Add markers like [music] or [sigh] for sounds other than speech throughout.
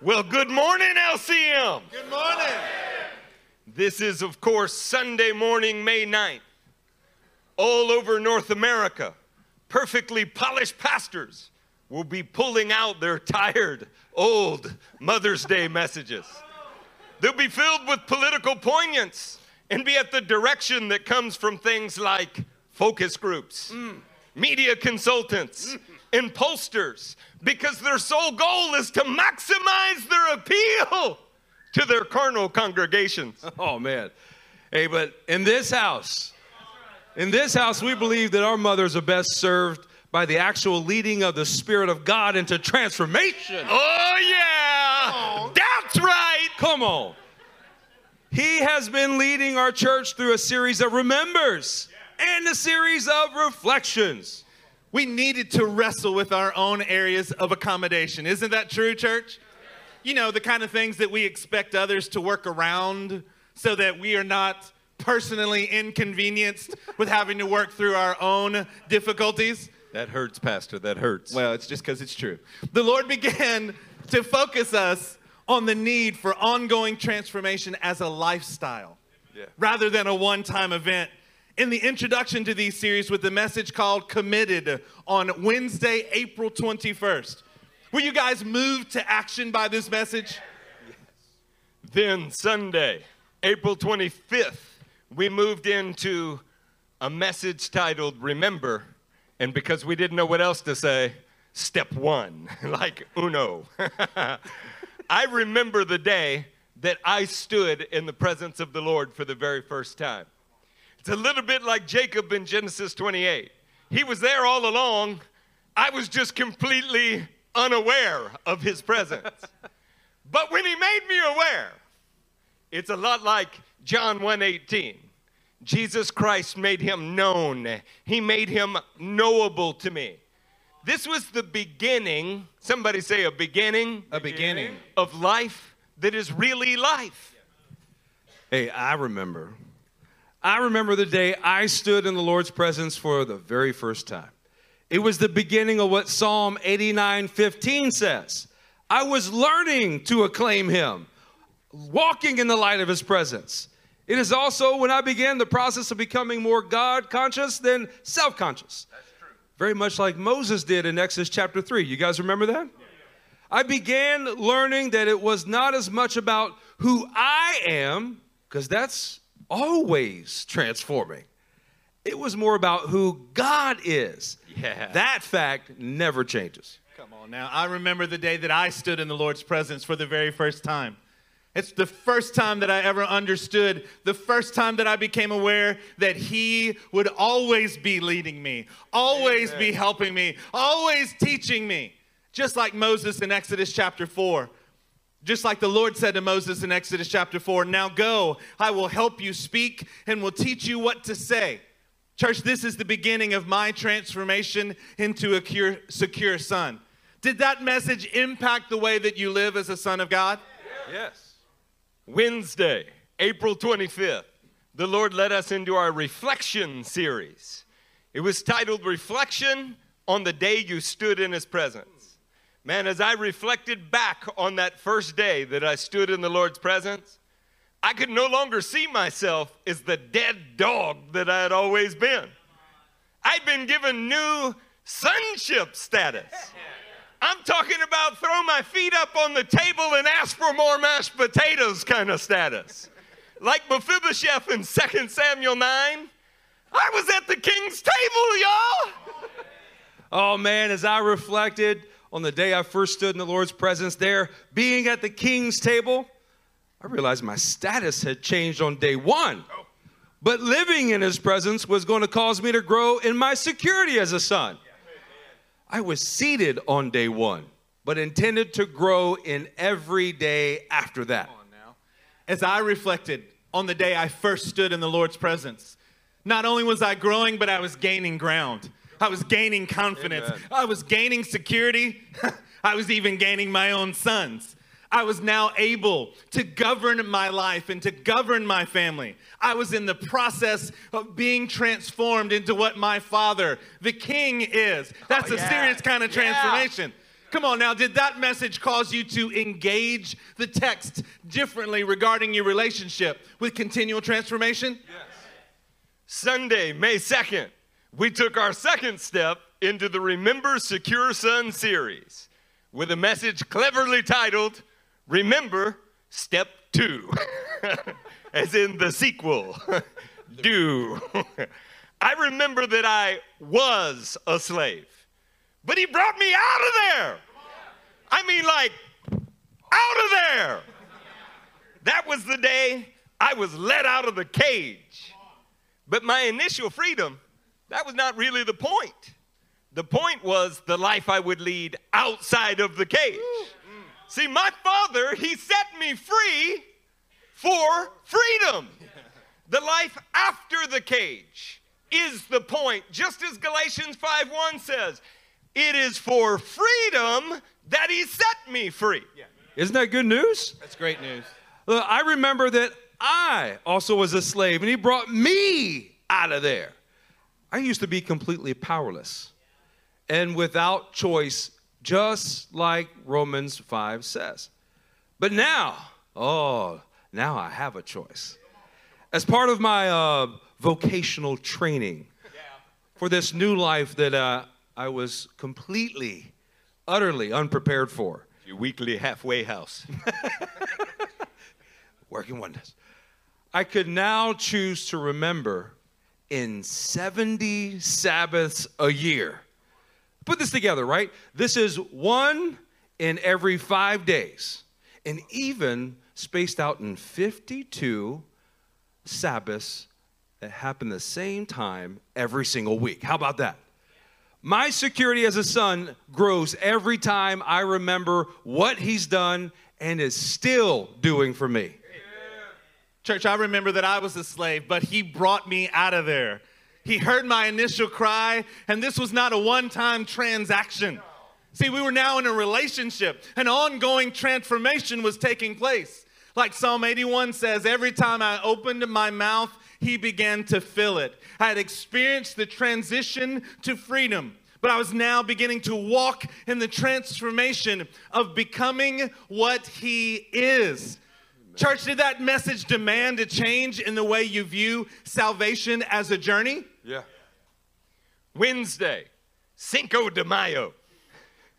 Well, good morning, LCM. Good morning. This is, of course, Sunday morning, May 9th. All over North America, perfectly polished pastors will be pulling out their tired, old Mother's Day messages. They'll be filled with political poignance and be at the direction that comes from things like focus groups, mm. media consultants, mm. and posters, because their sole goal is to maximize their appeal to their carnal congregations. [laughs] Oh man. Hey, but in this house, in this house, we believe that our mothers are best served by the actual leading of the Spirit of God into transformation. Oh, yeah! That's right! Come on. He has been leading our church through a series of remembers and a series of reflections. We needed to wrestle with our own areas of accommodation. Isn't that true, church? You know, the kind of things that we expect others to work around so that we are not personally inconvenienced with having to work through our own difficulties. That hurts, Pastor. That hurts. Well, it's just because it's true. The Lord began to focus us on the need for ongoing transformation as a lifestyle Yeah. rather than a one time event. In the introduction to these series, with the message called Committed on Wednesday, April 21st. Were you guys moved to action by this message? Then Sunday, April 25th, we moved into a message titled Remember, and because we didn't know what else to say, step one, [laughs] like uno. [laughs] I remember the day that I stood in the presence of the Lord for the very first time. It's a little bit like Jacob in Genesis 28. He was there all along. I was just completely unaware of his presence. [laughs] But when he made me aware, it's a lot like John 1:18. Jesus Christ made him known. He made him knowable to me. This was the beginning, somebody say a beginning A beginning. of life that is really life. Hey, I remember. I remember the day I stood in the Lord's presence for the very first time. It was the beginning of what Psalm 89:15 says. I was learning to acclaim him, walking in the light of his presence. It is also when I began the process of becoming more God conscious than self conscious. That's true. Very much like Moses did in Exodus chapter 3. You guys remember that? I began learning that it was not as much about who I am, because that's always transforming. It was more about who God is. Yeah. That fact never changes. Come on now. I remember the day that I stood in the Lord's presence for the very first time. It's the first time that I ever understood, the first time that I became aware that He would always be leading me, always be helping me, always teaching me. Just like Moses in Exodus chapter 4. Just like the Lord said to Moses in Exodus chapter 4 Now go, I will help you speak and will teach you what to say. Church, this is the beginning of my transformation into a cure, secure son. Did that message impact the way that you live as a son of God? Yes. Wednesday, April 25th, the Lord led us into our reflection series. It was titled Reflection on the Day You Stood in His Presence. Man, as I reflected back on that first day that I stood in the Lord's presence, I could no longer see myself as the dead dog that I had always been. I'd been given new sonship status. I'm talking about throw my feet up on the table and ask for more mashed potatoes kind of status. Like Mephibosheth in 2 Samuel 9. I was at the king's table, y'all. Oh man, as I reflected on the day I first stood in the Lord's presence there, being at the king's table, I realized my status had changed on day one. But living in his presence was going to cause me to grow in my security as a son. I was seated on day one, but intended to grow in every day after that. As I reflected on the day I first stood in the Lord's presence, not only was I growing, but I was gaining ground. I was gaining confidence. Amen. I was gaining security. [laughs] I was even gaining my own sons. I was now able to govern my life and to govern my family. I was in the process of being transformed into what my father, the king, is. That's Oh, a serious kind of Yeah. transformation. Come on now, did that message cause you to engage the text differently regarding your relationship with continual transformation? Yes. Sunday, May 2nd, we took our second step into the Remember Secure Son series with a message cleverly titled Remember Step 2, [laughs] as in the sequel, [laughs] Do. I remember that I was a slave, but he brought me out of there. I mean, like, out of there. That was the day I was let out of the cage. But my initial freedom, that was not really the point. The point was the life I would lead outside of the cage. See, my father, he set me free for freedom. The life after the cage is the point, just as Galatians 5:1 says. It is for freedom that he set me free. Isn't that good news? That's great news. Look, I remember that I also was a slave and he brought me out of there. I used to be completely powerless and without choice, just like Romans 5 says. But now, oh, now I have a choice. As part of my uh, vocational training for this new life that uh, I was completely, utterly unprepared for, Your weekly halfway house. [laughs] working wonders. I could now choose to remember in 70 Sabbaths a year. Put this together, right? This is one in every five days, and even spaced out in 52 Sabbaths that happen the same time every single week. How about that? My security as a son grows every time I remember what he's done and is still doing for me. Church, I remember that I was a slave, but he brought me out of there. He heard my initial cry, and this was not a one time transaction. See, we were now in a relationship, an ongoing transformation was taking place. Like Psalm 81 says, every time I opened my mouth, he began to fill it. I had experienced the transition to freedom, but I was now beginning to walk in the transformation of becoming what he is. Church, did that message demand a change in the way you view salvation as a journey? Yeah. Wednesday, Cinco de Mayo,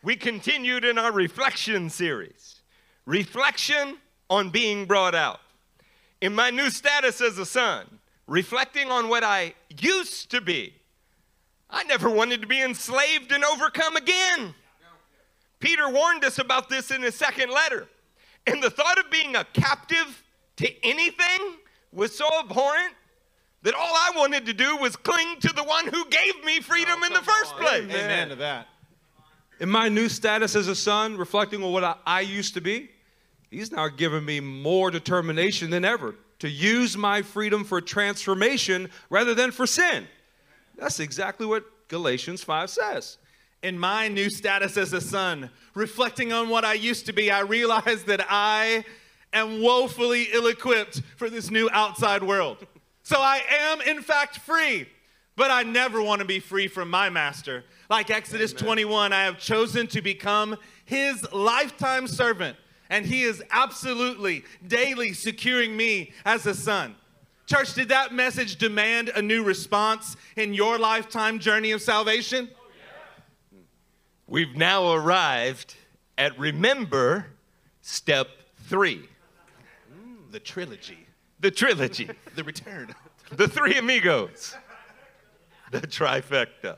we continued in our reflection series. Reflection on being brought out. In my new status as a son, reflecting on what I used to be, I never wanted to be enslaved and overcome again. Peter warned us about this in his second letter. And the thought of being a captive to anything was so abhorrent that all I wanted to do was cling to the one who gave me freedom in the first place. Amen to that. In my new status as a son, reflecting on what I, I used to be, he's now given me more determination than ever to use my freedom for transformation rather than for sin. That's exactly what Galatians 5 says. In my new status as a son, reflecting on what I used to be, I realize that I am woefully ill equipped for this new outside world. So I am, in fact, free, but I never want to be free from my master. Like Exodus 21, I have chosen to become his lifetime servant, and he is absolutely daily securing me as a son. Church, did that message demand a new response in your lifetime journey of salvation? We've now arrived at remember step three The trilogy, the trilogy, [laughs] the return. the three amigos, the trifecta.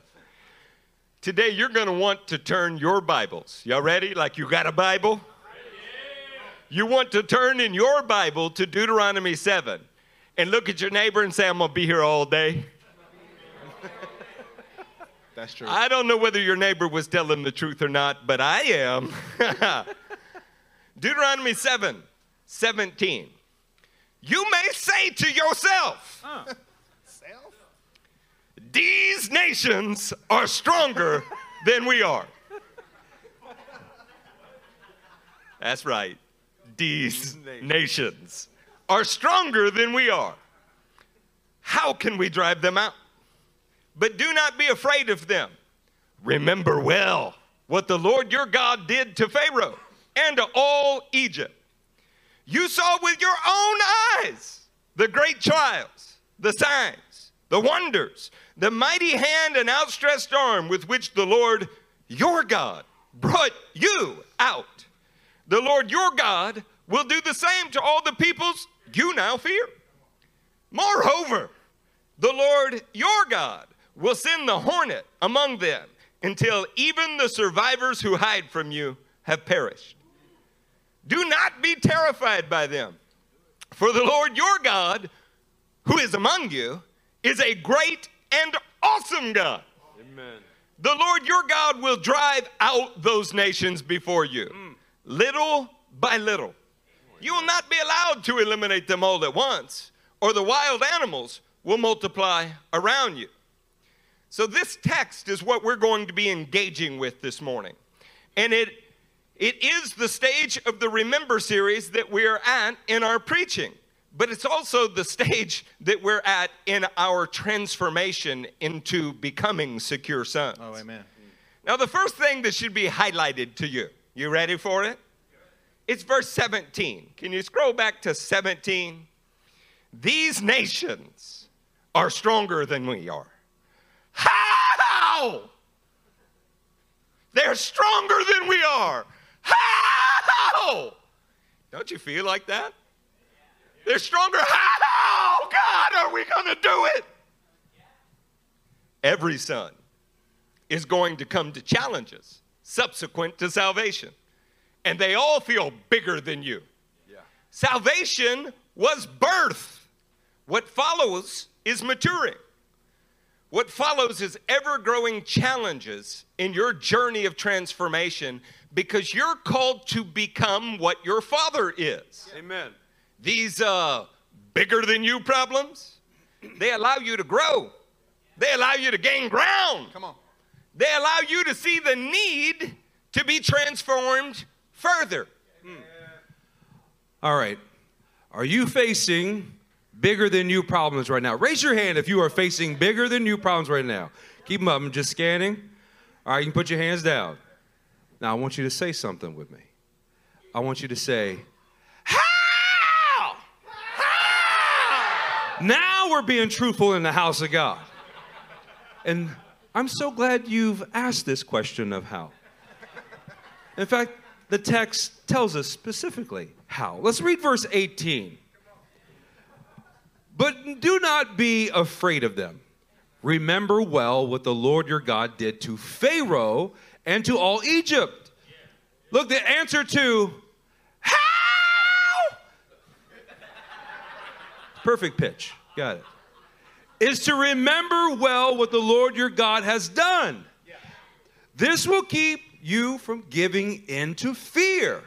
Today, you're going to want to turn your Bibles. Y'all ready? Like you got a Bible? You want to turn in your Bible to Deuteronomy 7 and look at your neighbor and say, I'm going to be here all day. That's true. I don't know whether your neighbor was telling the truth or not, but I am. [laughs] Deuteronomy 7 17. You may say to yourself, These nations are stronger than we are. That's right. These nations are stronger than we are. How can we drive them out? But do not be afraid of them. Remember well what the Lord your God did to Pharaoh and to all Egypt. You saw with your own eyes the great trials, the signs, the wonders, the mighty hand and outstretched arm with which the Lord your God brought you out. The Lord your God will do the same to all the peoples you now fear. Moreover, the Lord your God will send the hornet among them until even the survivors who hide from you have perished. Do not be terrified by them, for the Lord your God, who is among you, is a great and awesome God. Amen. The Lord your God will drive out those nations before you, mm. little by little. You will not be allowed to eliminate them all at once, or the wild animals will multiply around you. So, this text is what we're going to be engaging with this morning. And it, it is the stage of the Remember series that we're at in our preaching, but it's also the stage that we're at in our transformation into becoming secure sons. Oh, amen. Now, the first thing that should be highlighted to you, you ready for it? It's verse 17. Can you scroll back to 17? These nations are stronger than we are. How? They're stronger than we are. How? Don't you feel like that? They're stronger. How, God, are we going to do it? Every son is going to come to challenges subsequent to salvation. And they all feel bigger than you. Yeah. Salvation was birth. What follows is maturing. What follows is ever growing challenges in your journey of transformation because you're called to become what your father is. Amen. These uh, bigger than you problems, they allow you to grow, they allow you to gain ground. Come on. They allow you to see the need to be transformed further. All right. Are you facing bigger than you problems right now? Raise your hand if you are facing bigger than you problems right now. Keep them up. I'm just scanning. All right, you can put your hands down. Now, I want you to say something with me. I want you to say, How? How? Now we're being truthful in the house of God. And I'm so glad you've asked this question of how. In fact, the text tells us specifically how. Let's read verse 18. But do not be afraid of them. Remember well what the Lord your God did to Pharaoh and to all Egypt. Look, the answer to how? Perfect pitch. Got it. Is to remember well what the Lord your God has done. This will keep you from giving in to fear.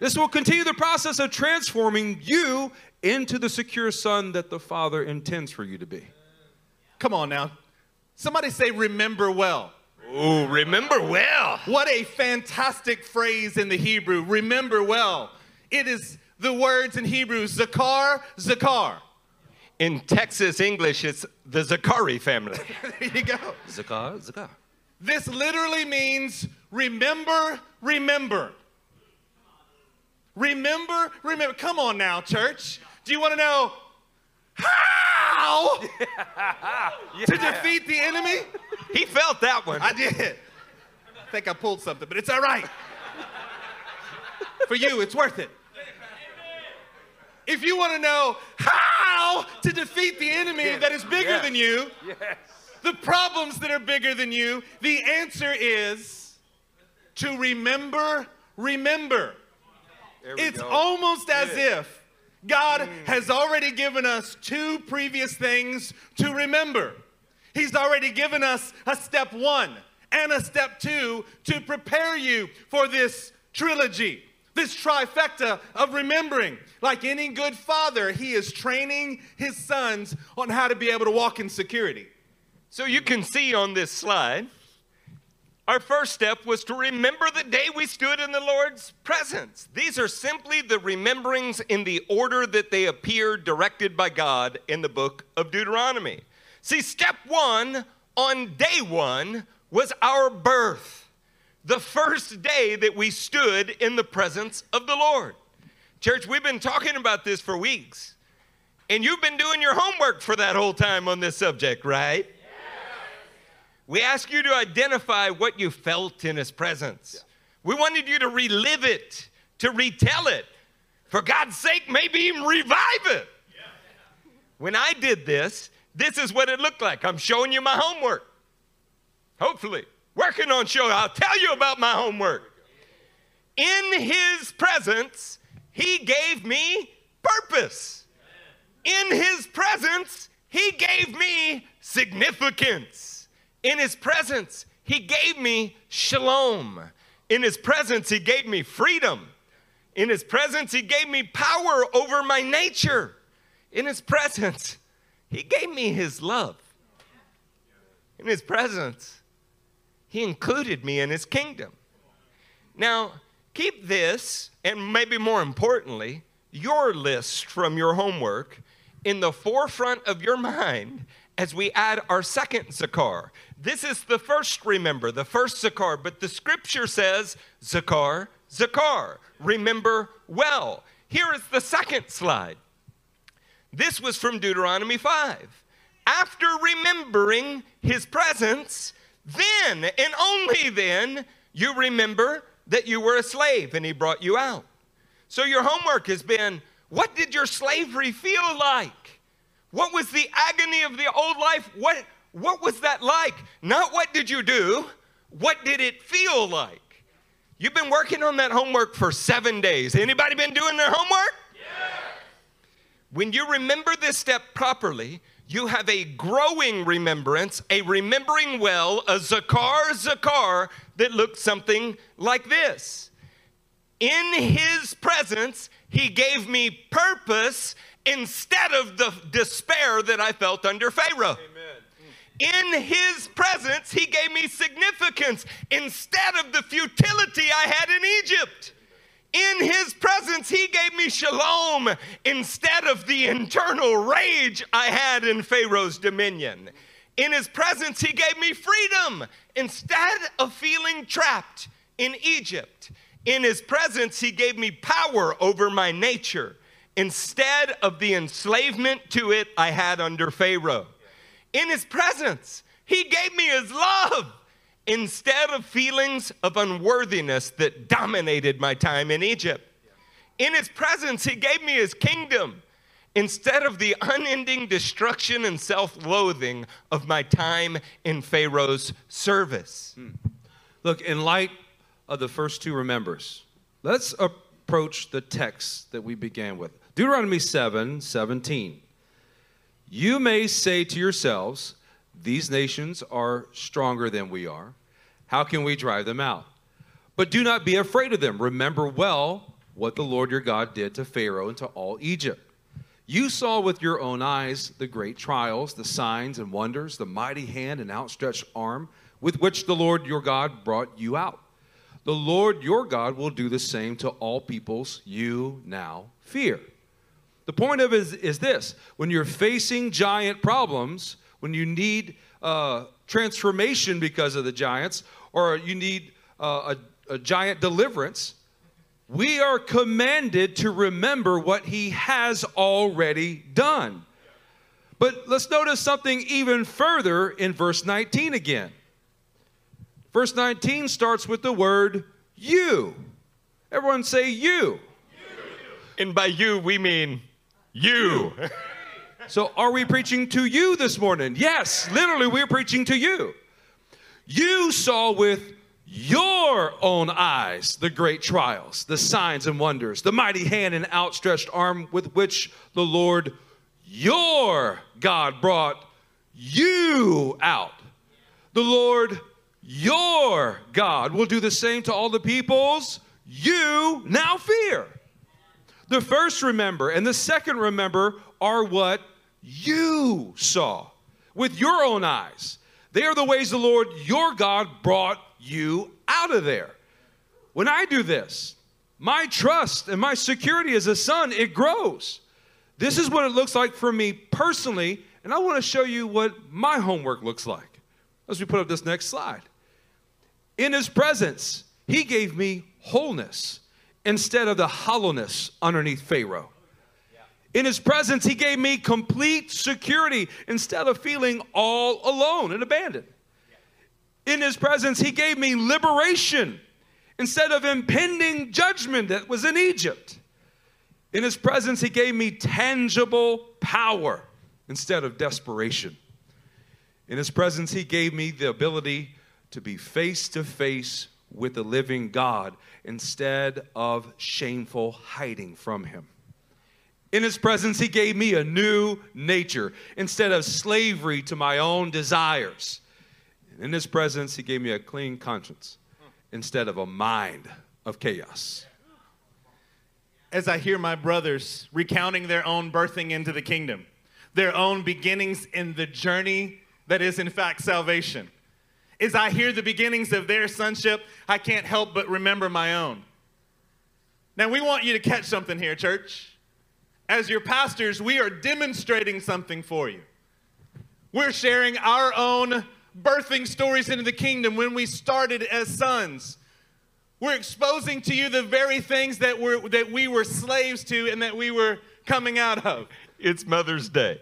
This will continue the process of transforming you into the secure son that the Father intends for you to be. Come on now. Somebody say, remember well. Ooh, remember well. What a fantastic phrase in the Hebrew. Remember well. It is the words in Hebrew, zakar, zakar. In Texas English, it's the Zakari family. [laughs] there you go. Zakah, zakah. This literally means remember, remember. Remember, remember. Come on now, church. Do you want to know how [laughs] to defeat the enemy? he felt that one. I did. I think I pulled something, but it's all right. For you, it's worth it. If you want to know how to defeat the enemy that is bigger Yes. than you, Yes. the problems that are bigger than you, the answer is to remember, remember. It's go. almost as if God mm. has already given us two previous things to remember. He's already given us a step one and a step two to prepare you for this trilogy, this trifecta of remembering. Like any good father, he is training his sons on how to be able to walk in security. So you can see on this slide, our first step was to remember the day we stood in the Lord's presence. These are simply the rememberings in the order that they appear directed by God in the book of Deuteronomy. See, step one on day one was our birth. the first day that we stood in the presence of the Lord. Church, we've been talking about this for weeks. And you've been doing your homework for that whole time on this subject, right? We ask you to identify what you felt in His presence. We wanted you to relive it, to retell it. For God's sake, maybe even revive it. When I did this, this is what it looked like. I'm showing you my homework. Hopefully, working on show. I'll tell you about my homework. In His presence, He gave me purpose. In His presence, He gave me significance. In His presence, He gave me shalom. In His presence, He gave me freedom. In His presence, He gave me power over my nature. In His presence, He gave me His love. In His presence, He included me in His kingdom. Now, keep this, and maybe more importantly, your list from your homework in the forefront of your [laughs] mind as we add our second zakar. This is the first, remember, the first zakar, but the scripture says zakar, zakar, remember well. Here is the second slide. This was from Deuteronomy 5. After remembering his presence, then and only then you remember that you were a slave and he brought you out. So your homework has been what did your slavery feel like? What was the agony of the old life? What, what was that like? Not what did you do, what did it feel like? You've been working on that homework for seven days. Anybody been doing their homework? When you remember this step properly, you have a growing remembrance, a remembering well, a zakar zakar that looks something like this. In his presence, he gave me purpose instead of the despair that I felt under Pharaoh. In his presence, he gave me significance instead of the futility I had in Egypt. In his presence, he gave me shalom instead of the internal rage I had in Pharaoh's dominion. In his presence, he gave me freedom instead of feeling trapped in Egypt. In his presence, he gave me power over my nature instead of the enslavement to it I had under Pharaoh. In his presence, he gave me his love instead of feelings of unworthiness that dominated my time in Egypt. In his presence, he gave me his kingdom instead of the unending destruction and self loathing of my time in Pharaoh's service. Hmm. Look, in light of the first two remembers, let's approach the text that we began with Deuteronomy 7 17. You may say to yourselves, These nations are stronger than we are. How can we drive them out? But do not be afraid of them. Remember well what the Lord your God did to Pharaoh and to all Egypt. You saw with your own eyes the great trials, the signs and wonders, the mighty hand and outstretched arm with which the Lord your God brought you out. The Lord your God will do the same to all peoples you now fear. The point of is, is this when you're facing giant problems, when you need uh, transformation because of the giants, or you need uh, a, a giant deliverance, we are commanded to remember what he has already done. But let's notice something even further in verse 19 again. Verse 19 starts with the word you. Everyone say you. And by you, we mean you. [laughs] So, are we preaching to you this morning? Yes, literally, we're preaching to you. You saw with your own eyes the great trials, the signs and wonders, the mighty hand and outstretched arm with which the Lord your God brought you out. The Lord your God will do the same to all the peoples you now fear. The first remember and the second remember are what you saw with your own eyes. They are the ways the Lord your God brought you out of there. When I do this, my trust and my security as a son, it grows. This is what it looks like for me personally, and I want to show you what my homework looks like as we put up this next slide. In his presence, he gave me wholeness instead of the hollowness underneath Pharaoh. In his presence, he gave me complete security instead of feeling all alone and abandoned. In his presence, he gave me liberation instead of impending judgment that was in Egypt. In his presence, he gave me tangible power instead of desperation. In his presence, he gave me the ability to be face to face with the living God instead of shameful hiding from him. In his presence, he gave me a new nature instead of slavery to my own desires. In his presence, he gave me a clean conscience instead of a mind of chaos. As I hear my brothers recounting their own birthing into the kingdom, their own beginnings in the journey that is, in fact, salvation. As I hear the beginnings of their sonship, I can't help but remember my own. Now, we want you to catch something here, church. As your pastors, we are demonstrating something for you. We're sharing our own birthing stories into the kingdom when we started as sons. We're exposing to you the very things that, we're, that we were slaves to and that we were coming out of. It's Mother's Day.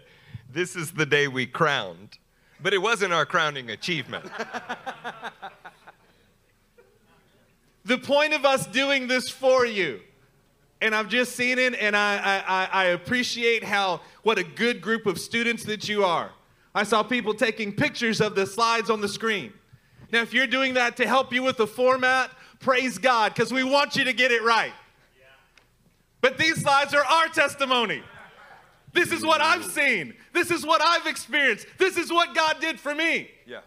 This is the day we crowned, but it wasn't our crowning achievement. the point of us doing this for you, and I've just seen it, and I, I, I appreciate how what a good group of students that you are. I saw people taking pictures of the slides on the screen. Now, if you're doing that to help you with the format, praise God, because we want you to get it right. But these slides are our testimony. This is what I've seen. This is what I've experienced. This is what God did for me. Yeah.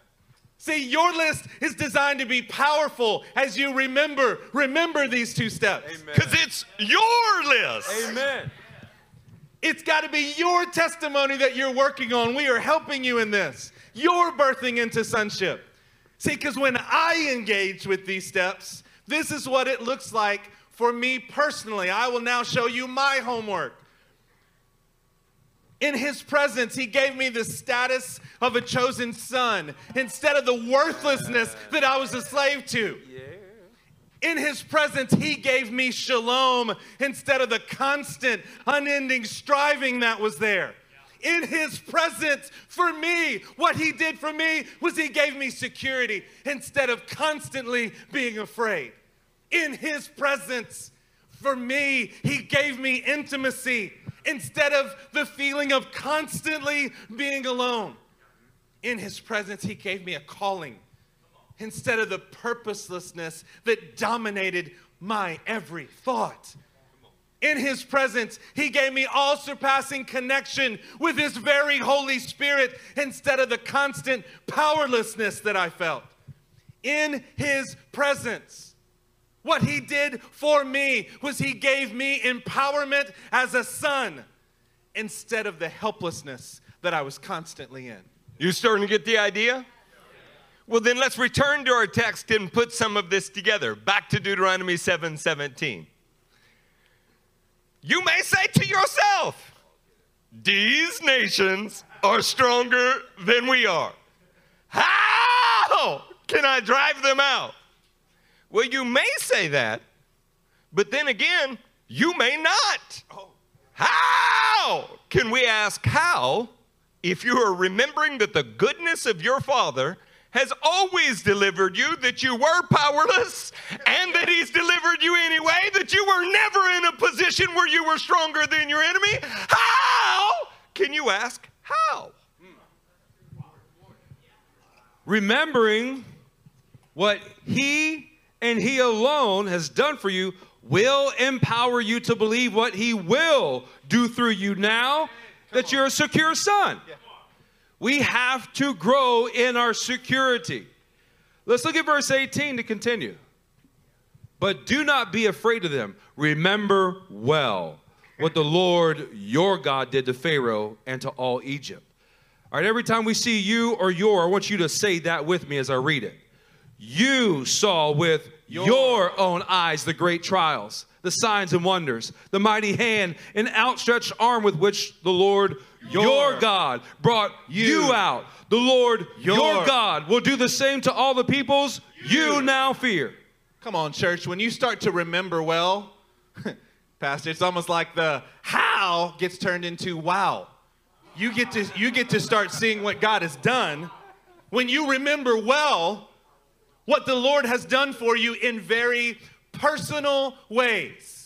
See, your list is designed to be powerful as you remember, remember these two steps. Because it's your list. Amen. It's got to be your testimony that you're working on. We are helping you in this. You're birthing into sonship. See, because when I engage with these steps, this is what it looks like for me personally. I will now show you my homework. In his presence, he gave me the status of a chosen son instead of the worthlessness that I was a slave to. In his presence, he gave me shalom instead of the constant, unending striving that was there. In his presence, for me, what he did for me was he gave me security instead of constantly being afraid. In his presence, for me, he gave me intimacy instead of the feeling of constantly being alone. In his presence, he gave me a calling instead of the purposelessness that dominated my every thought. In his presence, he gave me all surpassing connection with his very Holy Spirit instead of the constant powerlessness that I felt. In his presence, what he did for me was he gave me empowerment as a son instead of the helplessness that I was constantly in. You starting to get the idea? Well, then let's return to our text and put some of this together. Back to Deuteronomy 7 17. You may say to yourself, These nations are stronger than we are. How can I drive them out? Well, you may say that, but then again, you may not. How can we ask how if you are remembering that the goodness of your Father has always delivered you, that you were powerless, and that He's delivered you anyway, that you were never in a position where you were stronger than your enemy? How can you ask how? Remembering what He and He alone has done for you will empower you to believe what He will do through you now that you're a secure son. We have to grow in our security. Let's look at verse 18 to continue. But do not be afraid of them. Remember well what the Lord your God did to Pharaoh and to all Egypt. All right, every time we see you or your, I want you to say that with me as I read it. You saw with your, your own eyes the great trials, the signs and wonders, the mighty hand and outstretched arm with which the Lord your, your God brought you, you, out. The Lord your, your God will do the same to all the peoples you now fear. Come on, church. When you start to remember well, [laughs] Pastor, it's almost like the how gets turned into wow. You get to you get to start seeing what God has done when you remember well what the Lord has done for you in very personal ways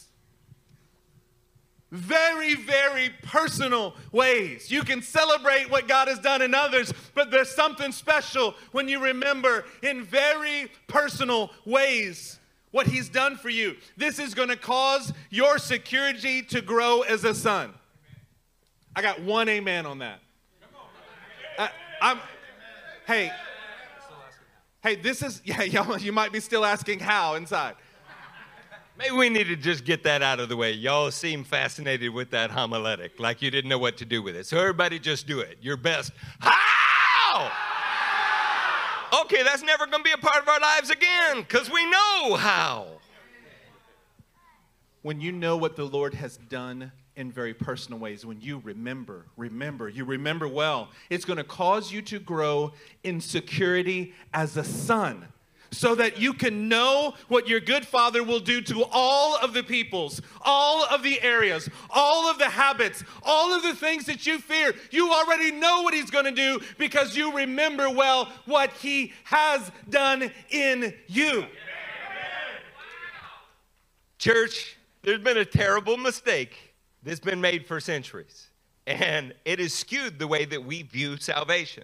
very, very personal ways. You can celebrate what God has done in others, but there's something special when you remember in very personal ways what He's done for you. This is going to cause your security to grow as a son. I got one amen on that. I, I'm, hey, hey, this is, [laughs] yeah, y'all, you might be still asking how inside. Maybe we need to just get that out of the way. Y'all seem fascinated with that homiletic, like you didn't know what to do with it. So everybody just do it. Your best. How? Okay, that's never going to be a part of our lives again because we know how. When you know what the Lord has done in very personal ways, when you remember, remember, you remember well, it's going to cause you to grow in security as a son so that you can know what your good father will do to all of the peoples, all of the areas, all of the habits, all of the things that you fear. You already know what he's going to do because you remember well what he has done in you. Church, there's been a terrible mistake that's been made for centuries, and it has skewed the way that we view salvation.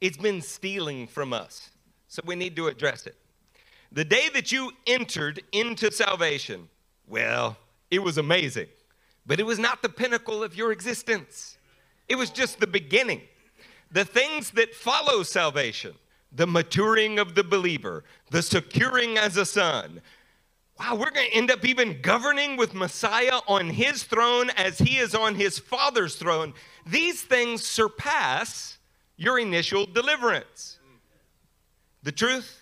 It's been stealing from us, so we need to address it. The day that you entered into salvation, well, it was amazing, but it was not the pinnacle of your existence. It was just the beginning. The things that follow salvation, the maturing of the believer, the securing as a son. Wow, we're going to end up even governing with Messiah on his throne as he is on his Father's throne. These things surpass your initial deliverance. The truth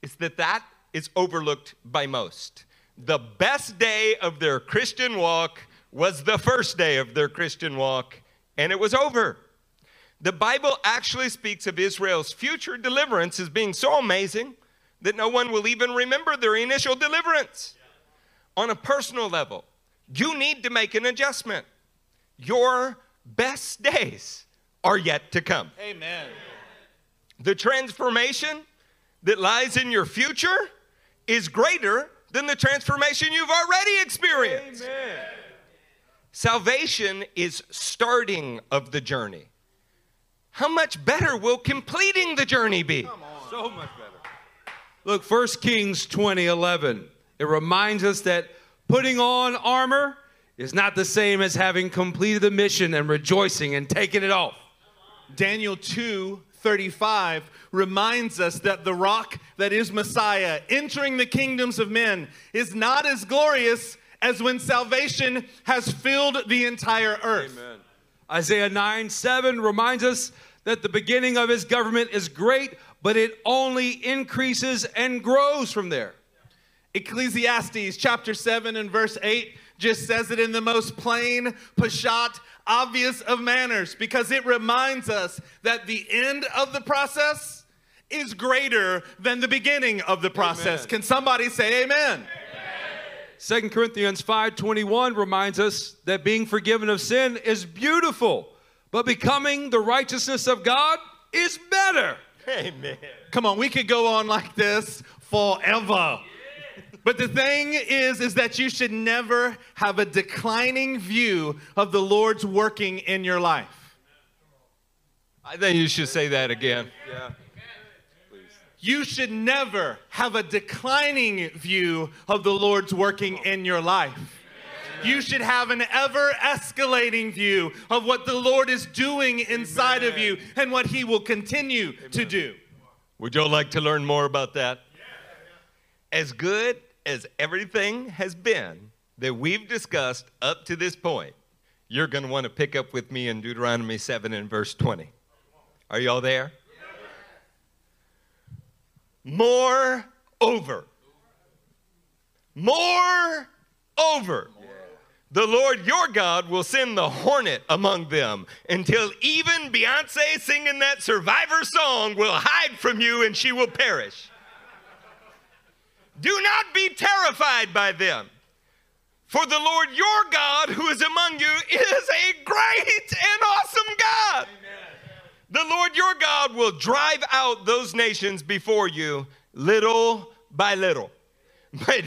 is that that is overlooked by most. The best day of their Christian walk was the first day of their Christian walk, and it was over. The Bible actually speaks of Israel's future deliverance as being so amazing that no one will even remember their initial deliverance. On a personal level, you need to make an adjustment. Your best days are yet to come. Amen. The transformation that lies in your future is greater than the transformation you've already experienced. Amen. Salvation is starting of the journey. How much better will completing the journey be? So much better. Look, 1 Kings 20 11. It reminds us that putting on armor is not the same as having completed the mission and rejoicing and taking it off. Daniel 2 35 reminds us that the rock that is Messiah entering the kingdoms of men is not as glorious as when salvation has filled the entire earth. Amen. Isaiah 9 7 reminds us that the beginning of his government is great, but it only increases and grows from there. Ecclesiastes chapter 7 and verse 8 just says it in the most plain, Peshat, obvious of manners because it reminds us that the end of the process is greater than the beginning of the process. Amen. Can somebody say amen? Second Corinthians 5:21 reminds us that being forgiven of sin is beautiful, but becoming the righteousness of God is better. [laughs] Amen. Come on, we could go on like this forever. But the thing is, is that you should never have a declining view of the Lord's working in your life. I think you should say that again. Yeah. You should never have a declining view of the Lord's working in your life. You should have an ever escalating view of what the Lord is doing inside Amen. of you and what He will continue Amen. to do. Would y'all like to learn more about that? As good as everything has been that we've discussed up to this point, you're going to want to pick up with me in Deuteronomy 7 and verse 20. Are y'all there? More over. More over. The Lord your God will send the hornet among them until even Beyonce singing that survivor song will hide from you and she will perish. Do not be terrified by them. For the Lord your God, who is among you, is a great and awesome God. The Lord your God will drive out those nations before you little by little. But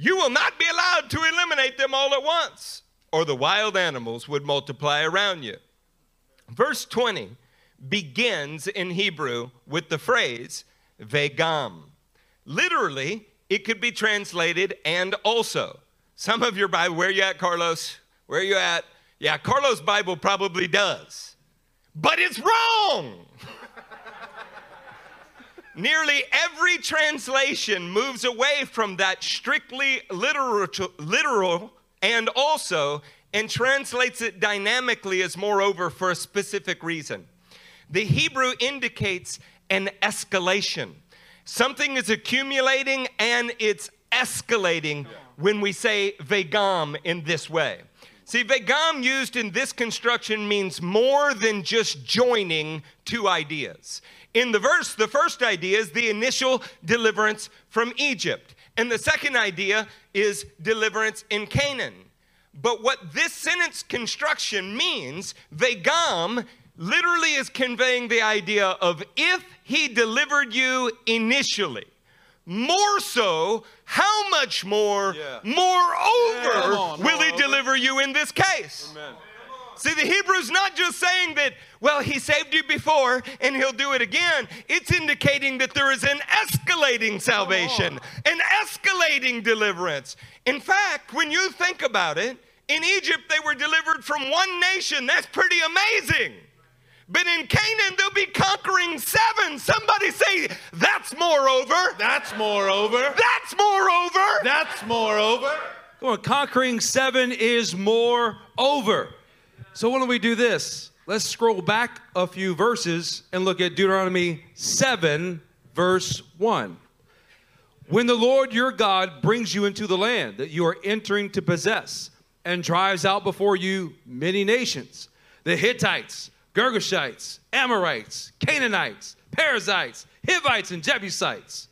you will not be allowed to eliminate them all at once, or the wild animals would multiply around you. Verse 20 begins in Hebrew with the phrase vegam. Literally, it could be translated and also. Some of your Bible, where you at, Carlos? Where you at? Yeah, Carlos' Bible probably does. But it's wrong. Nearly every translation moves away from that strictly literal, literal and also and translates it dynamically as moreover for a specific reason. The Hebrew indicates an escalation. Something is accumulating and it's escalating when we say vegam in this way. See, vegam used in this construction means more than just joining two ideas. In the verse, the first idea is the initial deliverance from Egypt, and the second idea is deliverance in Canaan. But what this sentence construction means, vegam, literally is conveying the idea of if he delivered you initially, more so, how much more, Yeah. moreover, Yeah, on, will he deliver you in this case? Amen. See, the Hebrew's not just saying that, well, he saved you before and he'll do it again. It's indicating that there is an escalating salvation, an escalating deliverance. In fact, when you think about it, in Egypt they were delivered from one nation. That's pretty amazing. But in Canaan, they'll be conquering seven. Somebody say, that's moreover. That's moreover. That's moreover. That's moreover. Come on, conquering seven is more over. So why don't we do this? Let's scroll back a few verses and look at Deuteronomy 7, verse 1. When the Lord your God brings you into the land that you are entering to possess and drives out before you many nations the Hittites, Girgashites, Amorites, Canaanites, Perizzites, Hivites, and Jebusites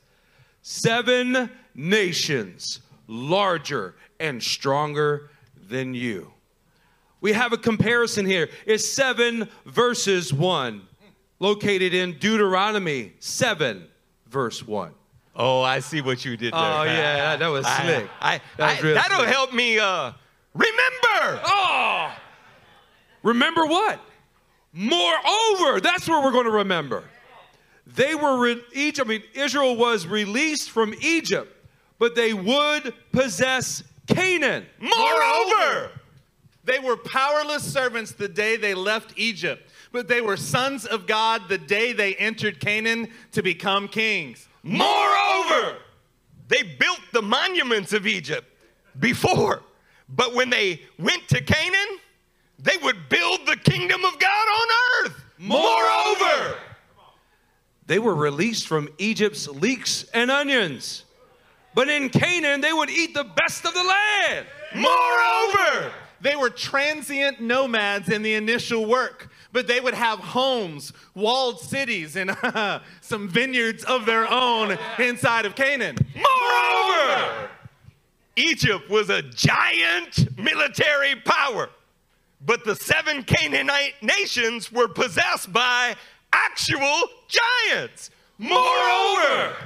seven nations larger and stronger than you. We have a comparison here. It's seven verses one, located in Deuteronomy 7, verse 1. Oh, I see what you did there. Oh, yeah, [laughs] that was I- slick. I, That was I- real that'll slick. help me uh, remember. Oh! Remember what? Moreover, that's what we're going to remember. They were re- each, I mean, Israel was released from Egypt, but they would possess Canaan. Moreover, They were powerless servants the day they left Egypt, but they were sons of God the day they entered Canaan to become kings. moreover, they built the monuments of Egypt before, but when they went to Canaan, they would build the kingdom of God. Moreover, They were released from Egypt's leeks and onions. But in Canaan, they would eat the best of the land. moreover, They were transient nomads in the initial work, but they would have homes, walled cities, and [laughs] some vineyards of their own inside of Canaan. moreover, Egypt was a giant military power, but the seven Canaanite nations were possessed by actual giants. Moreover,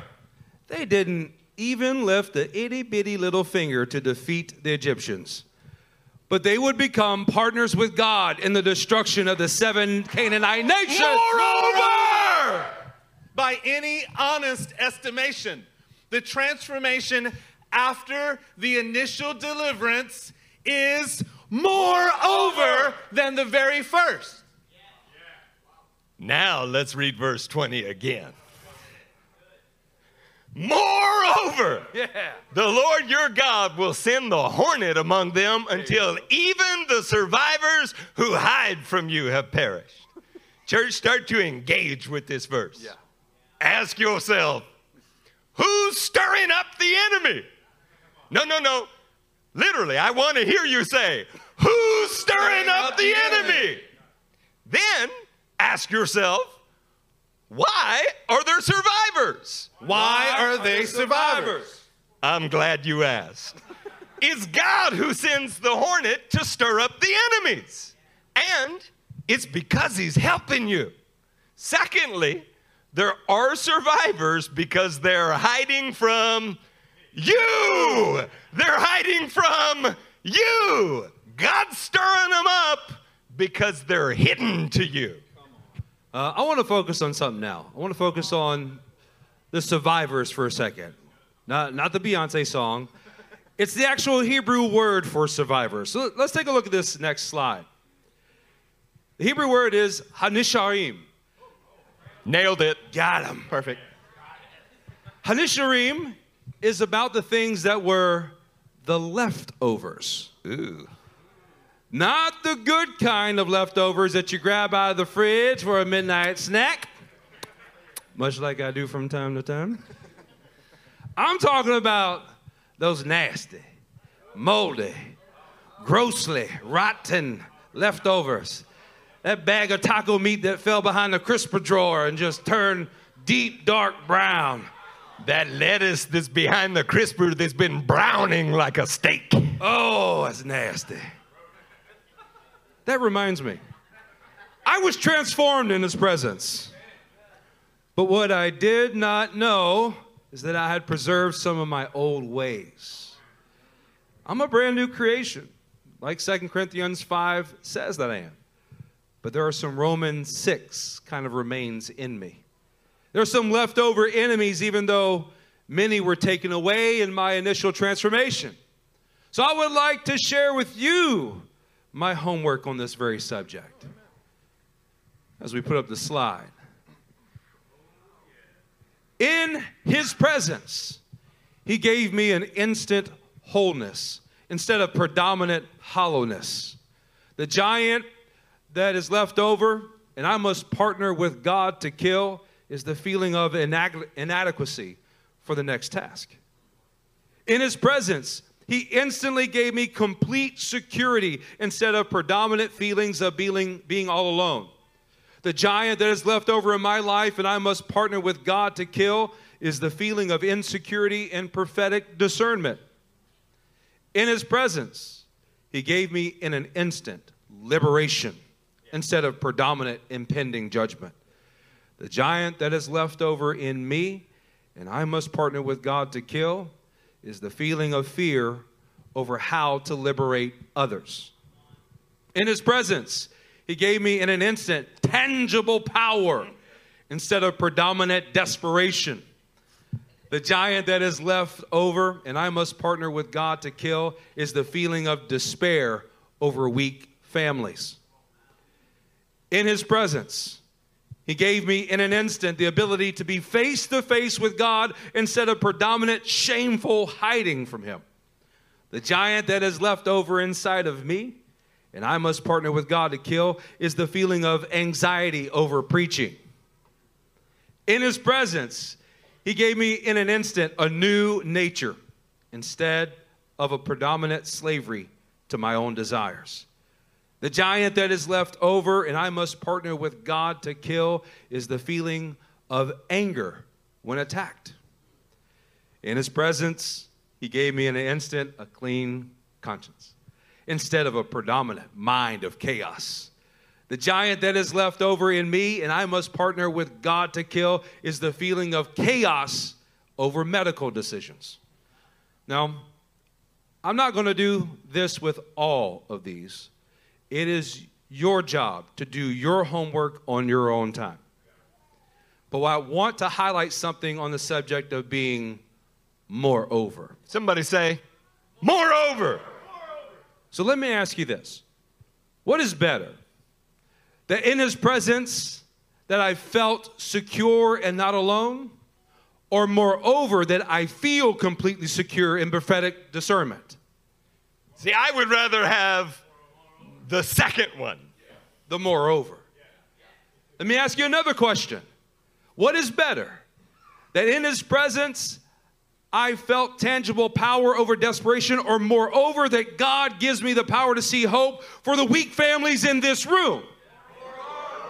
They didn't even lift a itty bitty little finger to defeat the Egyptians. But they would become partners with God in the destruction of the seven Canaanite nations. moreover, By any honest estimation, the transformation after the initial deliverance is more over than the very first. Now let's read verse 20 again. Moreover, Yeah. the Lord your God will send the hornet among them until even the survivors who hide from you have perished. Church, start to engage with this verse. Yeah. Ask yourself, who's stirring up the enemy? No, no, no. Literally, I want to hear you say, who's stirring up the enemy? Then ask yourself, why are there survivors? Why are they survivors? I'm glad you asked. it's God who sends the hornet to stir up the enemies. And it's because he's helping you. Secondly, there are survivors because they're hiding from you. They're hiding from you. God's stirring them up because they're hidden to you. Uh, I want to focus on something now. I want to focus on the survivors for a second. Not, not the Beyonce song. It's the actual Hebrew word for survivors. So let's take a look at this next slide. The Hebrew word is hanisharim. Nailed it. Got him. Perfect. Hanisharim is about the things that were the leftovers. Ooh. Not the good kind of leftovers that you grab out of the fridge for a midnight snack, much like I do from time to time. I'm talking about those nasty, moldy, grossly rotten leftovers. That bag of taco meat that fell behind the crisper drawer and just turned deep, dark brown. That lettuce that's behind the crisper that's been browning like a steak. Oh, that's nasty. That reminds me. I was transformed in his presence. But what I did not know is that I had preserved some of my old ways. I'm a brand new creation, like 2 Corinthians 5 says that I am. But there are some Romans 6 kind of remains in me. There are some leftover enemies, even though many were taken away in my initial transformation. So I would like to share with you my homework on this very subject. As we put up the slide. In his presence, he gave me an instant wholeness instead of predominant hollowness. The giant that is left over, and I must partner with God to kill, is the feeling of inadequacy for the next task. In his presence, he instantly gave me complete security instead of predominant feelings of being, being all alone. The giant that is left over in my life and I must partner with God to kill is the feeling of insecurity and prophetic discernment. In his presence, he gave me in an instant liberation instead of predominant impending judgment. The giant that is left over in me and I must partner with God to kill is the feeling of fear over how to liberate others. In his presence, he gave me in an instant tangible power instead of predominant desperation. The giant that is left over, and I must partner with God to kill, is the feeling of despair over weak families. In his presence, he gave me in an instant the ability to be face to face with God instead of predominant shameful hiding from him. The giant that is left over inside of me and I must partner with God to kill is the feeling of anxiety over preaching. In His presence, He gave me in an instant a new nature instead of a predominant slavery to my own desires. The giant that is left over and I must partner with God to kill is the feeling of anger when attacked. In His presence, He gave me in an instant a clean conscience instead of a predominant mind of chaos. The giant that is left over in me, and I must partner with God to kill, is the feeling of chaos over medical decisions. Now, I'm not going to do this with all of these. It is your job to do your homework on your own time. But I want to highlight something on the subject of being moreover. Somebody say, moreover. So let me ask you this What is better? That in his presence, that I felt secure and not alone? Or moreover, that I feel completely secure in prophetic discernment? See, I would rather have the second one. The moreover. Let me ask you another question. What is better? That in his presence, I felt tangible power over desperation, or moreover, that God gives me the power to see hope for the weak families in this room.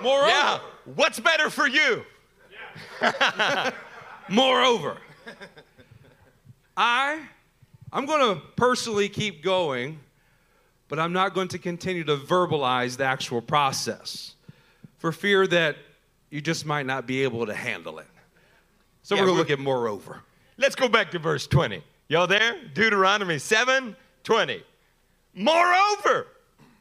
Moreover. Yeah. What's better for you? [laughs] moreover. I, I'm going to personally keep going, but I'm not going to continue to verbalize the actual process for fear that you just might not be able to handle it. So Yeah, we're going to look at moreover. Let's go back to verse 20. Y'all there? Deuteronomy 7 20. Moreover,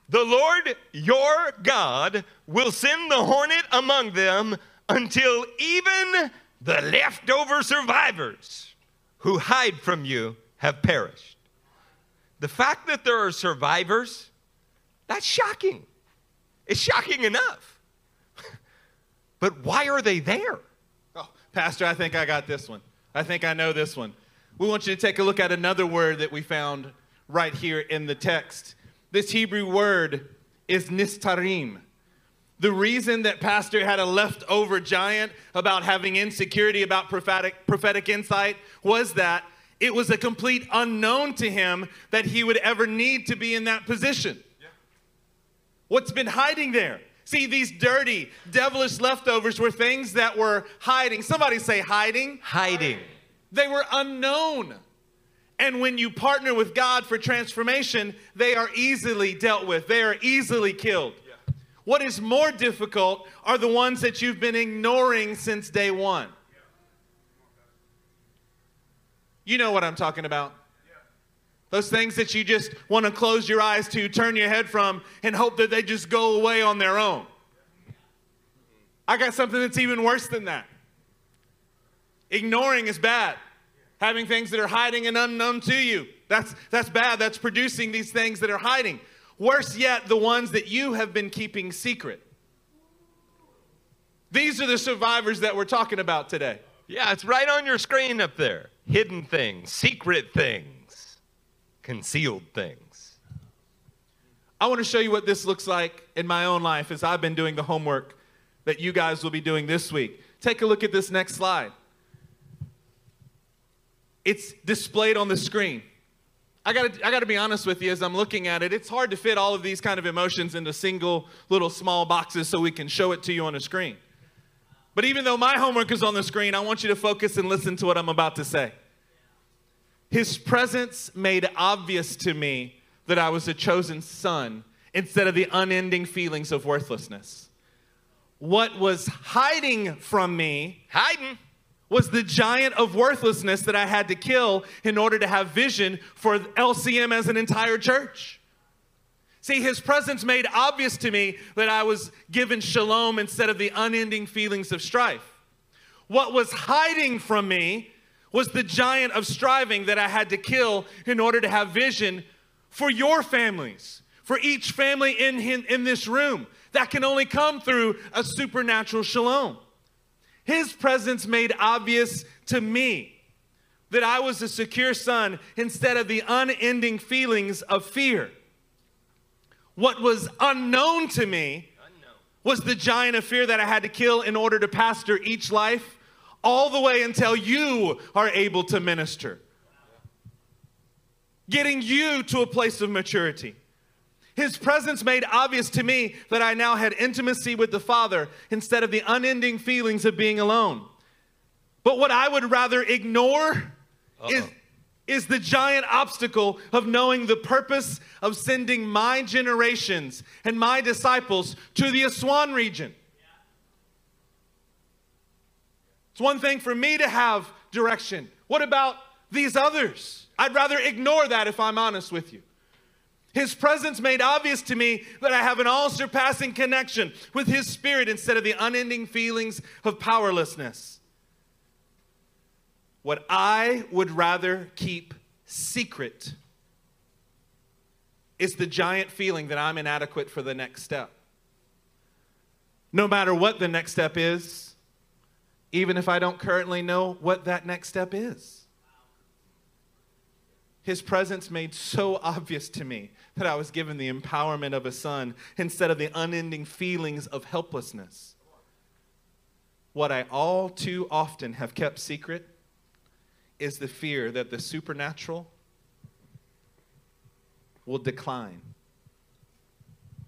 the Lord your God will send the hornet among them until even the leftover survivors who hide from you have perished. The fact that there are survivors, that's shocking. It's shocking enough. [laughs] but why are they there? Oh, Pastor, I think I got this one. I think I know this one. We want you to take a look at another word that we found right here in the text. This Hebrew word is nistarim. The reason that Pastor had a leftover giant about having insecurity about prophetic, prophetic insight was that it was a complete unknown to him that he would ever need to be in that position. What's been hiding there? See, these dirty, devilish leftovers were things that were hiding. Somebody say hiding. Hiding. They were unknown. And when you partner with God for transformation, they are easily dealt with, they are easily killed. What is more difficult are the ones that you've been ignoring since day one. You know what I'm talking about. Those things that you just want to close your eyes to, turn your head from, and hope that they just go away on their own. I got something that's even worse than that. Ignoring is bad. Having things that are hiding and unknown to you. That's, that's bad. That's producing these things that are hiding. Worse yet, the ones that you have been keeping secret. These are the survivors that we're talking about today. Yeah, it's right on your screen up there. Hidden things, secret things, concealed things. I want to show you what this looks like in my own life as I've been doing the homework that you guys will be doing this week. Take a look at this next slide. It's displayed on the screen. I got to I got to be honest with you as I'm looking at it, it's hard to fit all of these kind of emotions into single little small boxes so we can show it to you on a screen. But even though my homework is on the screen, I want you to focus and listen to what I'm about to say. His presence made obvious to me that I was a chosen son instead of the unending feelings of worthlessness. What was hiding from me Hiding. was the giant of worthlessness that I had to kill in order to have vision for LCM as an entire church. See, his presence made obvious to me that I was given shalom instead of the unending feelings of strife. What was hiding from me was the giant of striving that I had to kill in order to have vision for your families, for each family in, in, in this room. That can only come through a supernatural shalom. His presence made obvious to me that I was a secure son instead of the unending feelings of fear. What was unknown to me was the giant of fear that I had to kill in order to pastor each life, all the way until you are able to minister. Getting you to a place of maturity. His presence made obvious to me that I now had intimacy with the Father instead of the unending feelings of being alone. But what I would rather ignore is, is the giant obstacle of knowing the purpose of sending my generations and my disciples to the Aswan region. It's one thing for me to have direction. What about these others? I'd rather ignore that if I'm honest with you. His presence made obvious to me that I have an all surpassing connection with His Spirit instead of the unending feelings of powerlessness. What I would rather keep secret is the giant feeling that I'm inadequate for the next step. No matter what the next step is, even if I don't currently know what that next step is. His presence made so [laughs] obvious to me that I was given the empowerment of a son instead of the unending feelings of helplessness. What I all too often have kept secret is the fear that the supernatural will decline,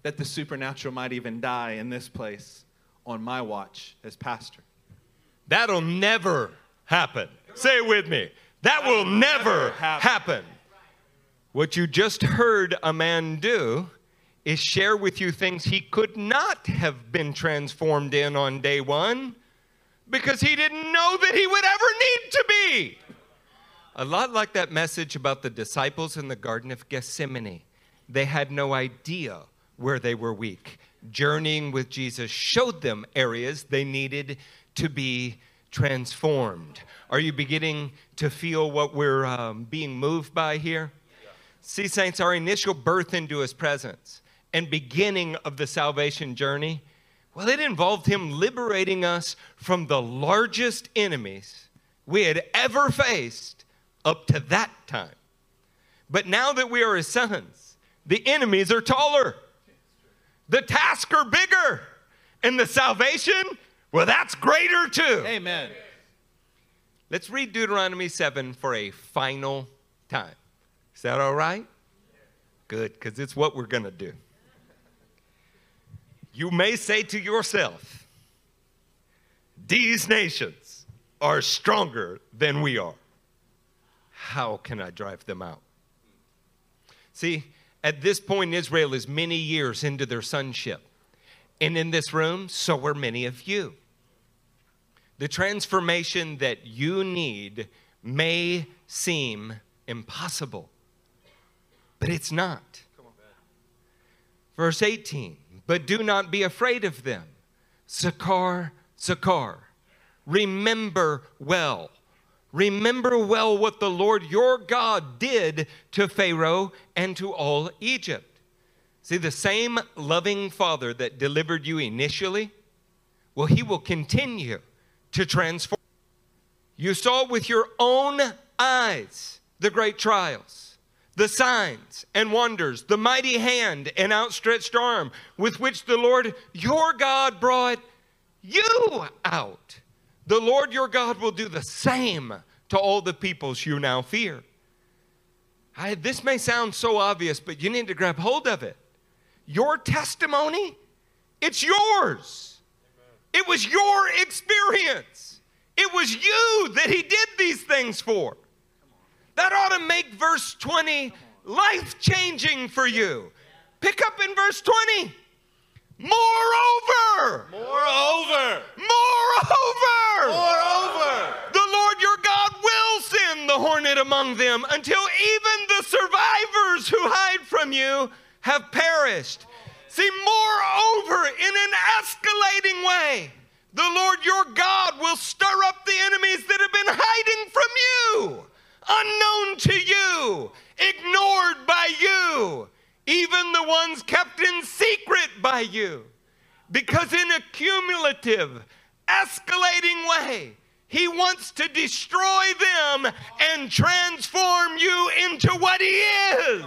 that the supernatural might even die in this place on my watch as pastor. That'll never happen. Say it with me. That will never happen. What you just heard a man do is share with you things he could not have been transformed in on day one because he didn't know that he would ever need to be. A lot like that message about the disciples in the Garden of Gethsemane. They had no idea where they were weak. Journeying with Jesus showed them areas they needed to be transformed. Are you beginning to feel what we're um, being moved by here? See, saints, our initial birth into his presence and beginning of the salvation journey, well, it involved him liberating us from the largest enemies we had ever faced up to that time. But now that we are his sons, the enemies are taller, the tasks are bigger, and the salvation, well, that's greater too. Amen. Let's read Deuteronomy 7 for a final time. Is that all right? Good, because it's what we're going to do. You may say to yourself, These nations are stronger than we are. How can I drive them out? See, at this point, Israel is many years into their sonship. And in this room, so are many of you. The transformation that you need may seem impossible, but it's not. Verse 18, but do not be afraid of them. Sakar, Sakar. Remember well. Remember well what the Lord your God did to Pharaoh and to all Egypt. See, the same loving Father that delivered you initially, well, he will continue to transform. You saw with your own eyes the great trials, the signs and wonders, the mighty hand and outstretched arm with which the Lord your God brought you out. The Lord your God will do the same to all the peoples you now fear. I, this may sound so obvious, but you need to grab hold of it. Your testimony, it's yours. It was your experience. It was you that he did these things for. That ought to make verse 20 life changing for you. Pick up in verse 20. Moreover, Moreover, moreover, moreover, the Lord your God will send the hornet among them until even the survivors who hide from you have perished. See, moreover, in an escalating way, the Lord your God will stir up the enemies that have been hiding from you, unknown to you, ignored by you, even the ones kept in secret by you. Because in a cumulative, escalating way, he wants to destroy them and transform you into what he is.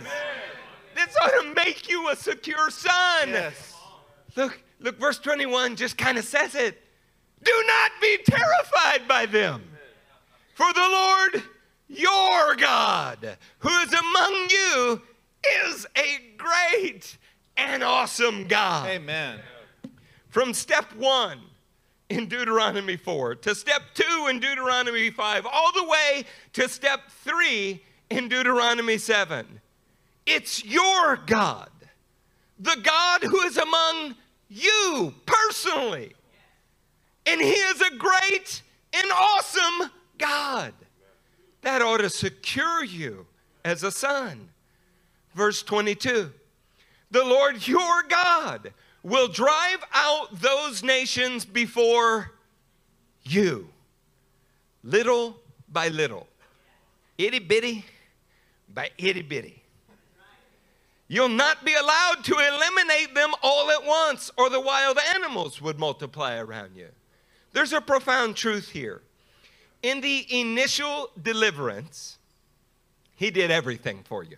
This ought to make you a secure son. yes. Look, look, verse 21 just kind of says it. Do not be terrified by them. For the Lord your God, who is among you, is a great and awesome God. Amen. From step one in Deuteronomy 4 to step two in Deuteronomy 5, all the way to step three in Deuteronomy 7. It's your God, the God who is among you personally. And He is a great and awesome God. That ought to secure you as a son. Verse 22 The Lord your God will drive out those nations before you, little by little, itty bitty by itty bitty. You'll not be allowed to eliminate them all at once, or the wild animals would multiply around you. There's a profound truth here. In the initial deliverance, He did everything for you.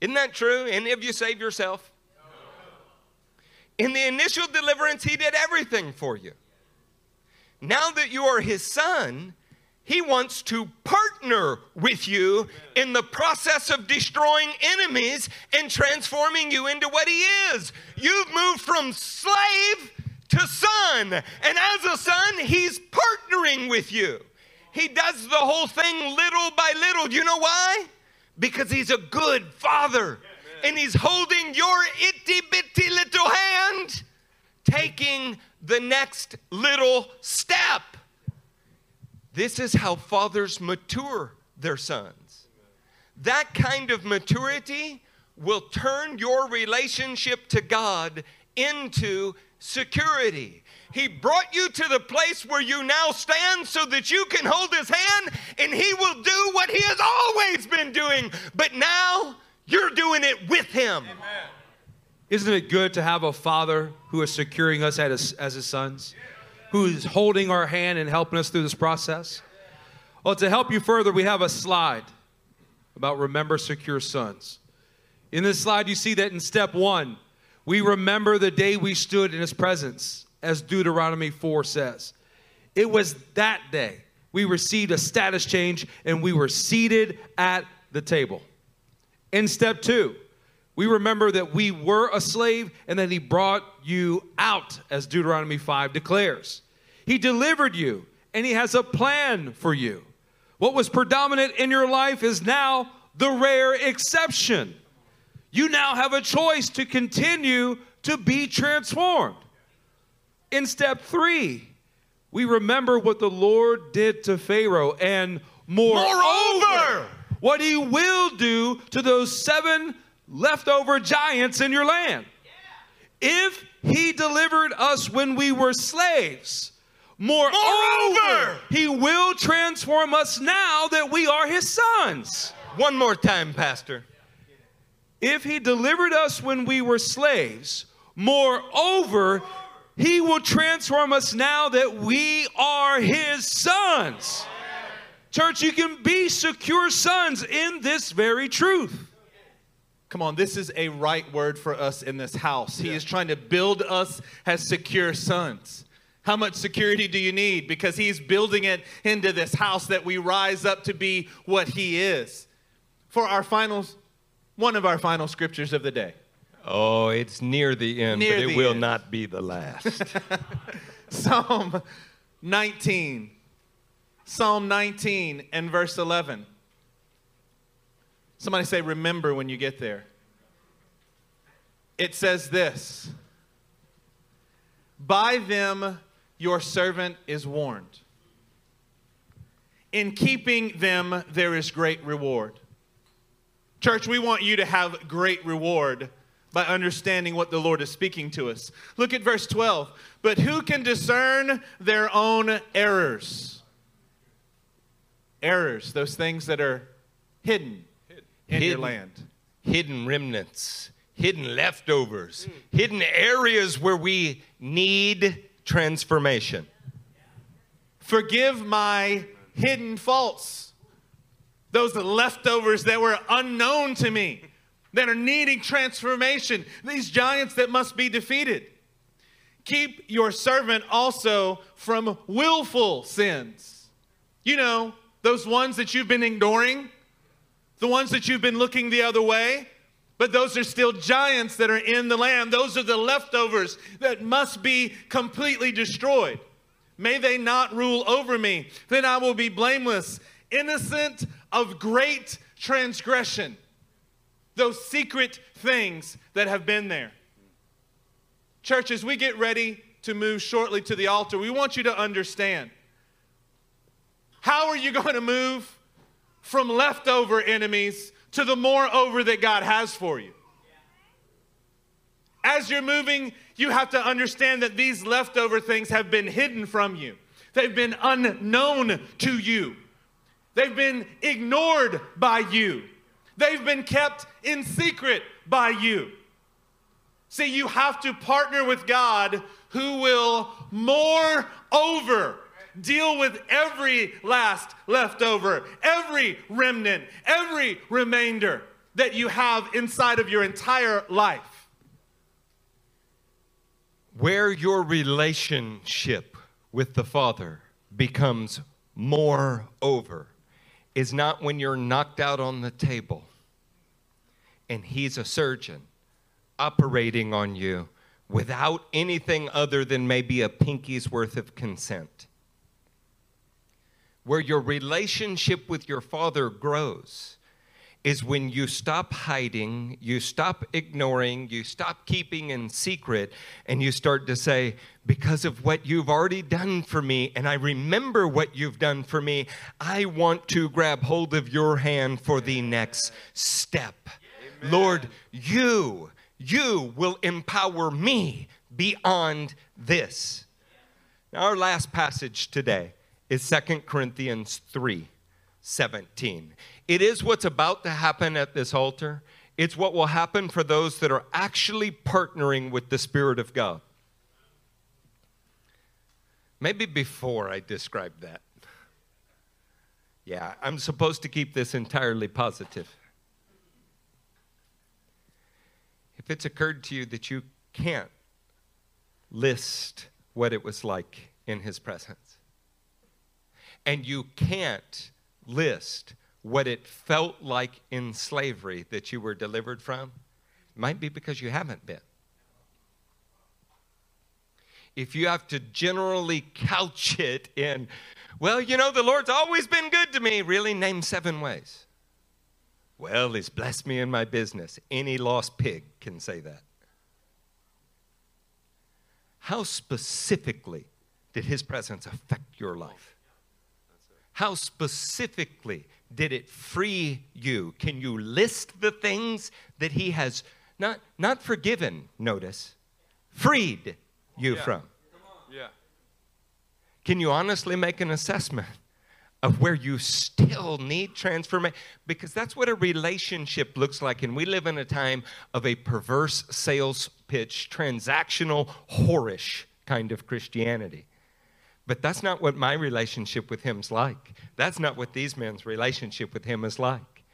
Isn't that true? Any of you save yourself? In the initial deliverance, He did everything for you. Now that you are His son, He wants to partner with you in the process of destroying enemies and transforming you into what He is. You've moved from slave to son, and as a son, He's partnering with you. He does the whole thing little by little. Do you know why? Because he's a good father. And he's holding your itty bitty little hand, taking the next little step. This is how fathers mature their sons. That kind of maturity will turn your relationship to God into security. He brought you to the place where you now stand so that you can hold his hand and he will do what he has always been doing. But now you're doing it with him. Amen. Isn't it good to have a father who is securing us as, his sons? Who is holding our hand and helping us through this process? Well, to help you further, we have a slide about remember secure sons. In this slide, you see that in step one, we remember the day we stood in his presence, as Deuteronomy 4 says. It was that day we received a status change and we were seated at the table. In step two, we remember that we were a slave and that he brought you out, as Deuteronomy 5 declares. He delivered you and he has a plan for you. What was predominant in your life is now the rare exception. You now have a choice to continue to be transformed. In step three, we remember what the Lord did to Pharaoh and moreover, moreover what he will do to those seven leftover giants in your land. If he delivered us when we were slaves, moreover, moreover, he will transform us now that we are his sons. One more time, Pastor. If he delivered us when we were slaves, moreover, he will transform us now that we are his sons. Church, you can be secure sons in this very truth. Come on, this is a right word for us in this house. He yeah. is trying to build us as secure sons. How much security do you need? Because he's building it into this house that we rise up to be what he is. For our final, one of our final scriptures of the day. Oh, it's near the end, near but it will end. not be the last. [laughs] [laughs] Psalm 19 Psalm 19 and verse 11. Somebody say, remember when you get there. It says this By them your servant is warned. In keeping them there is great reward. Church, we want you to have great reward by understanding what the Lord is speaking to us. Look at verse 12. But who can discern their own errors? errors, those things that are hidden in hidden, your land. Hidden remnants, hidden leftovers, mm. hidden areas where we need transformation. Forgive my hidden faults, those leftovers that were unknown to me, that are needing transformation, these giants that must be defeated. Keep your servant also from willful sins. You know, those ones that you've been ignoring, the ones that you've been looking the other way, but those are still giants that are in the land. Those are the leftovers that must be completely destroyed. May they not rule over me. Then I will be blameless, innocent of great transgression. Those secret things that have been there. Church, as we get ready to move shortly to the altar, we want you to understand how are you [laughs] going to move from leftover enemies to the more over that God has for you? As you're moving, you have to understand that these leftover things have been hidden from you. They've been unknown to you. They've been ignored by you. They've been kept in secret by you. See, you have to partner with God who will more over deal with every last leftover, every remnant, every remainder that you have inside of your entire life. Where your relationship with the Father becomes more over is not when you're knocked out on the table and He's a surgeon operating on you without anything other than maybe a pinky's worth of consent where your relationship with your Father grows is when you stop hiding, you stop ignoring, you stop keeping in secret, and you start to say, Because of what you've already done for me, and I remember what you've done for me, I want to grab hold of your hand for the next step. Amen. Lord, you, you will empower me beyond this. Now, our last passage today is Second Corinthians 3 17. It is what's about to happen at this altar. It's what will happen for those that are actually partnering with the Spirit of God. Maybe before I describe that. Yeah, I'm supposed to keep this entirely positive. If it's occurred to you that you can't list what it was like in His presence, and you can't list what it felt like in slavery that you were delivered from, might be because you haven't been. If you have to generally couch it in, well, you know, the Lord's always been good to me, really, name seven ways. Well, He's blessed me in my business. Any lost pig can say that. How specifically did His presence affect your life? How specifically did it free you? Can you list the things that He has not, not forgiven, notice, freed you yeah. from? Yeah. Can you honestly make an assessment of where you still need transformation? Because that's what a relationship looks like. And we live in a time of a perverse sales pitch, transactional, whorish kind of Christianity. But that's not what my relationship with him's like. That's not what these men's relationship with him is like.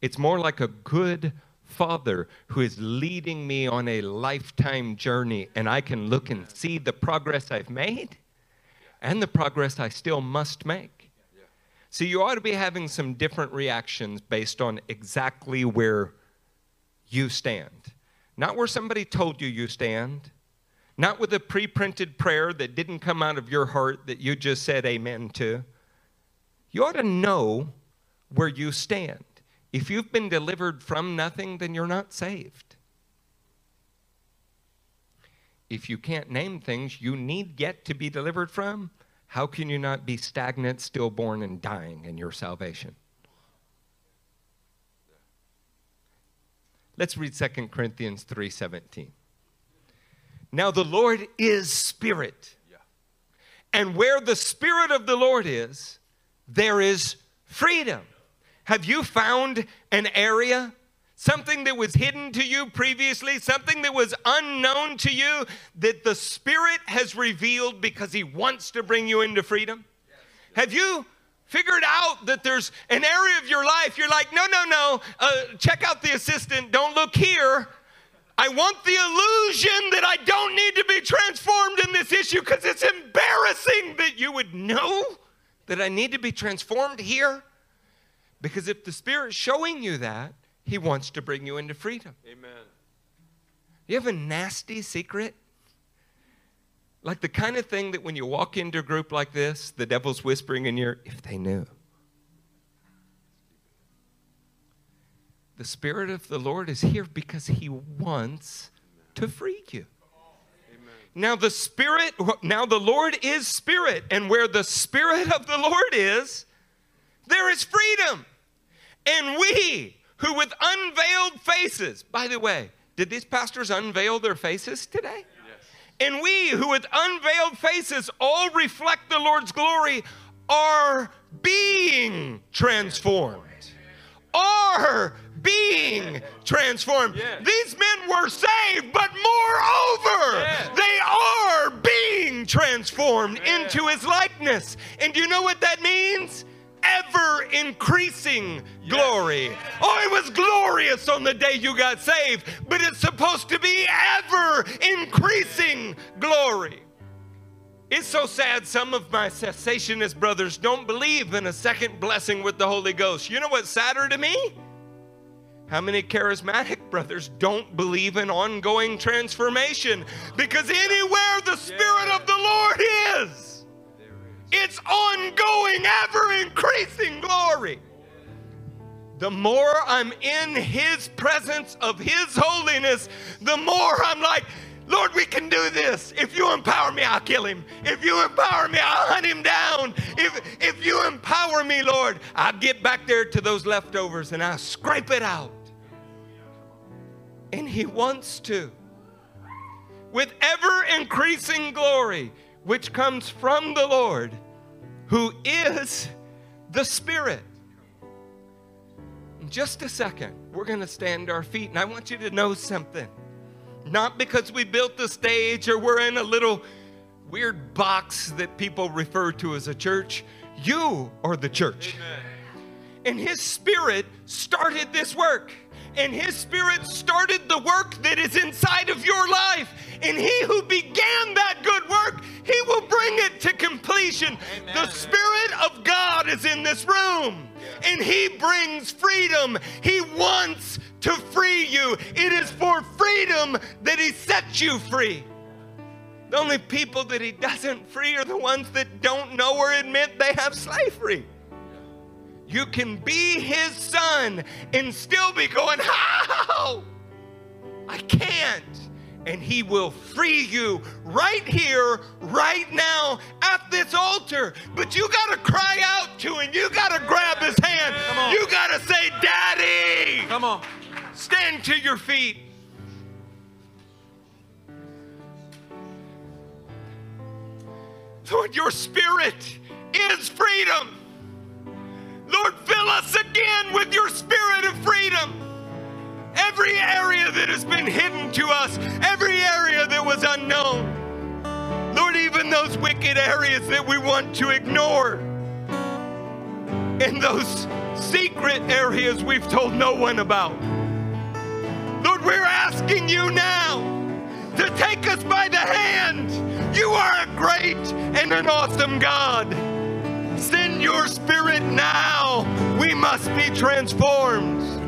It's more like a good father who is leading me on a lifetime journey, and I can look and see the progress I've made and the progress I still must make. So you ought to be having some different reactions based on exactly where you stand. Not where somebody told you you stand, not with a pre printed prayer that didn't come out of your heart that you just said amen to. You ought to know where you stand. If you've been delivered from nothing, then you're not saved. If you can't name things you need yet to be delivered from, how can you not be stagnant, stillborn, and dying in your salvation? Let's read 2 Corinthians 3:17. Now, the Lord is spirit. And where the spirit of the Lord is, there is freedom. Have you found an area, something that was hidden to you previously, something that was unknown to you, that the Spirit has revealed because He wants to bring you into freedom? Have you figured out that there's an area of your life you're like, no, no, no, uh, check out the assistant, don't look here. I want the illusion that I don't need to be transformed in this issue because it's embarrassing that you would know that I need to be transformed here. Because if the Spirit's showing you that, He wants to bring you into freedom. Amen. You have a nasty secret? Like the kind of thing that when you walk into a group like this, the devil's whispering in your, if they knew. The Spirit of the Lord is here because He wants to free you. Now the Spirit, now the Lord is Spirit, and where the Spirit of the Lord is, there is freedom. And we who with unveiled faces, by the way, did these pastors unveil their faces today? Yes. And we who with unveiled faces all reflect the Lord's glory are being transformed. Are being transformed. Yes. These men were saved, but moreover, yes. they are being transformed yes. into his likeness. And do you know what that means? Ever increasing glory. Oh, it was glorious on the day you got saved, but it's supposed to be ever increasing glory. It's so sad some of my cessationist brothers don't believe in a second blessing with the Holy Ghost. You know what's sadder to me? How many charismatic brothers don't believe in ongoing transformation? Because anywhere the Spirit of the Lord is, It's ongoing, ever increasing glory. The more I'm in His presence of His holiness, the more I'm like, Lord, we can do this. If you empower me, I'll kill him. If you empower me, I'll hunt him down. If, if you empower me, Lord, I'll get back there to those leftovers and I'll scrape it out. And He wants to. With ever increasing glory, which comes from the Lord, who is the Spirit. In just a second, we're going to stand our feet, and I want you to know something. Not because we built the stage or we're in a little weird box that people refer to as a church. You are the church. Amen. And His Spirit started this work. And His Spirit started the work that is inside of your life. And He who began that good work, He will bring it to completion. Amen. The Spirit of God is in this room. And He brings freedom. He wants to free you. It is for freedom that He sets you free. The only people that He doesn't free are the ones that don't know or admit they have slavery. You can be His son and still be going, How? I can't. And He will free you right here, right now, at this altar. But you got to cry out to Him. You got to grab His hand. You got to say, Daddy. Come on. Stand to your feet. Lord, your spirit is freedom. Lord, fill us again with your spirit of freedom. Every area that has been hidden to us, every area that was unknown. Lord, even those wicked areas that we want to ignore, and those secret areas we've told no one about. Lord, we're asking you now to take us by the hand. You are a great and an awesome God. Your spirit now. We must be transformed.